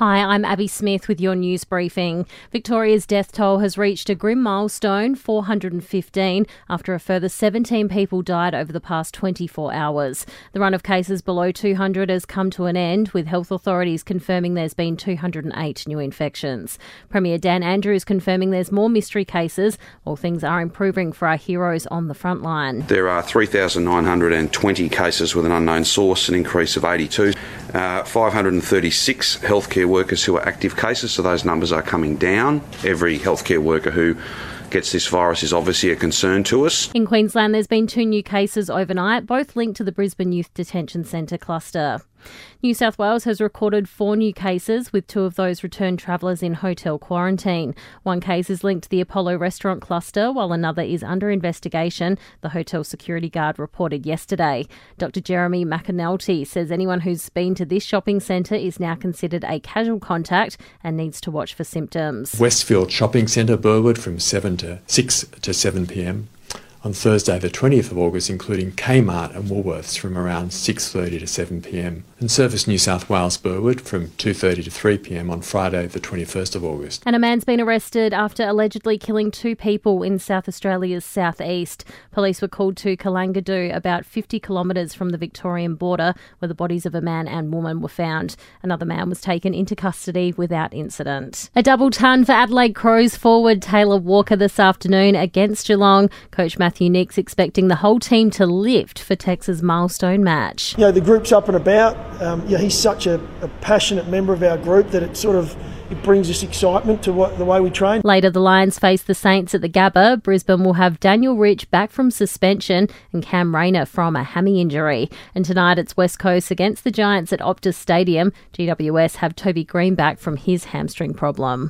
Hi, I'm Abby Smith with your news briefing. Victoria's death toll has reached a grim milestone, 415, after a further 17 people died over the past 24 hours. The run of cases below 200 has come to an end, with health authorities confirming there's been 208 new infections. Premier Dan Andrews confirming there's more mystery cases, while things are improving for our heroes on the front line. There are 3,920 cases with an unknown source, an increase of 82. Uh, 536 healthcare workers who are active cases, so those numbers are coming down. Every healthcare worker who gets this virus is obviously a concern to us. In Queensland, there's been two new cases overnight, both linked to the Brisbane Youth Detention Centre cluster. New South Wales has recorded four new cases, with two of those returned travellers in hotel quarantine. One case is linked to the Apollo restaurant cluster, while another is under investigation, the hotel security guard reported yesterday. Dr. Jeremy McAnulty says anyone who's been to this shopping centre is now considered a casual contact and needs to watch for symptoms. Westfield Shopping Centre, Burwood, from 7 to 6 to 7 pm on Thursday the 20th of August including Kmart and Woolworths from around 6.30 to 7pm and Service New South Wales Burwood from 2.30 to 3pm on Friday the 21st of August. And a man's been arrested after allegedly killing two people in South Australia's southeast. Police were called to Kalangadoo about 50 kilometres from the Victorian border where the bodies of a man and woman were found. Another man was taken into custody without incident. A double ton for Adelaide Crows forward Taylor Walker this afternoon against Geelong. Coach Matthew Matthew Nicks expecting the whole team to lift for Tex's milestone match. You know, the group's up and about. Um, know, he's such a, a passionate member of our group that it sort of it brings us excitement to what the way we train. Later, the Lions face the Saints at the Gabba. Brisbane will have Daniel Rich back from suspension and Cam Rayner from a hammy injury. And tonight, it's West Coast against the Giants at Optus Stadium. GWS have Toby Greene back from his hamstring problem.